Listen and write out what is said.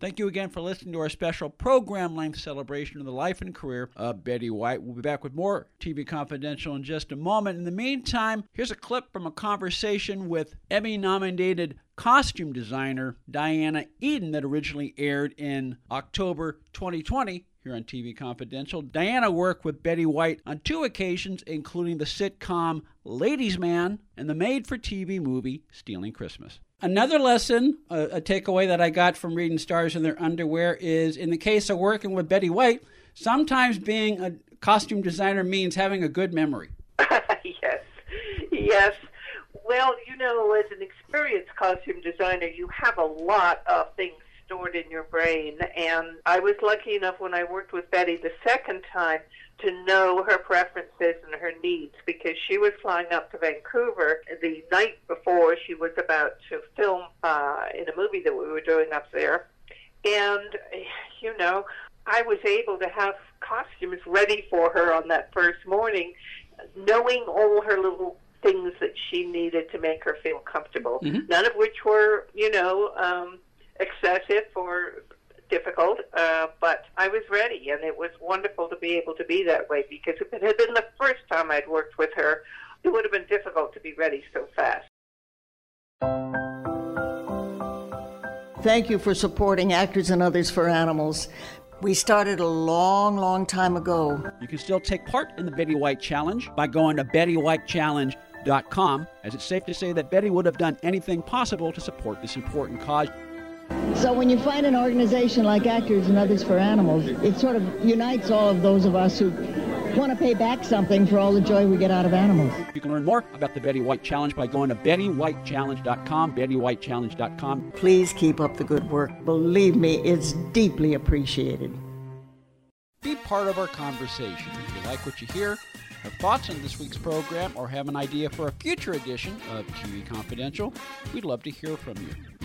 Thank you again for listening to our special program length celebration of the life and career of Betty White. We'll be back with more TV Confidential in just a moment. In the meantime, here's a clip from a conversation with Emmy nominated costume designer Diana Eden that originally aired in October 2020 here on TV Confidential. Diana worked with Betty White on two occasions, including the sitcom Ladies Man and the made for TV movie Stealing Christmas. Another lesson, a, takeaway that I got from reading Stars in Their Underwear is in the case of working with Betty White, sometimes being a costume designer means having a good memory. yes, yes. Well, you know, as an experienced costume designer, you have a lot of things stored in your brain. And I was lucky enough when I worked with Betty the second time to know her preferences and her needs because she was flying up to Vancouver the night before she was about to film uh, in a movie that we were doing up there. And, you know, I was able to have costumes ready for her on that first morning, knowing all her little things that she needed to make her feel comfortable. Mm-hmm. None of which were, you know, um, excessive or difficult, uh, but I was ready, and it was wonderful to be able to be that way because if it had been the first time I'd worked with her, it would have been difficult to be ready so fast. Thank you for supporting Actors and Others for Animals. We started a long, long time ago. You can still take part in the Betty White Challenge by going to BettyWhiteChallenge.com, as it's safe to say that Betty would have done anything possible to support this important cause. So when you find an organization like Actors and Others for Animals, it sort of unites all of those of us who want to pay back something for all the joy we get out of animals. You can learn more about the Betty White Challenge by going to BettyWhiteChallenge.com, BettyWhiteChallenge.com. Please keep up the good work. Believe me, it's deeply appreciated. Be part of our conversation. If you like what you hear, have thoughts on this week's program, or have an idea for a future edition of TV Confidential, we'd love to hear from you.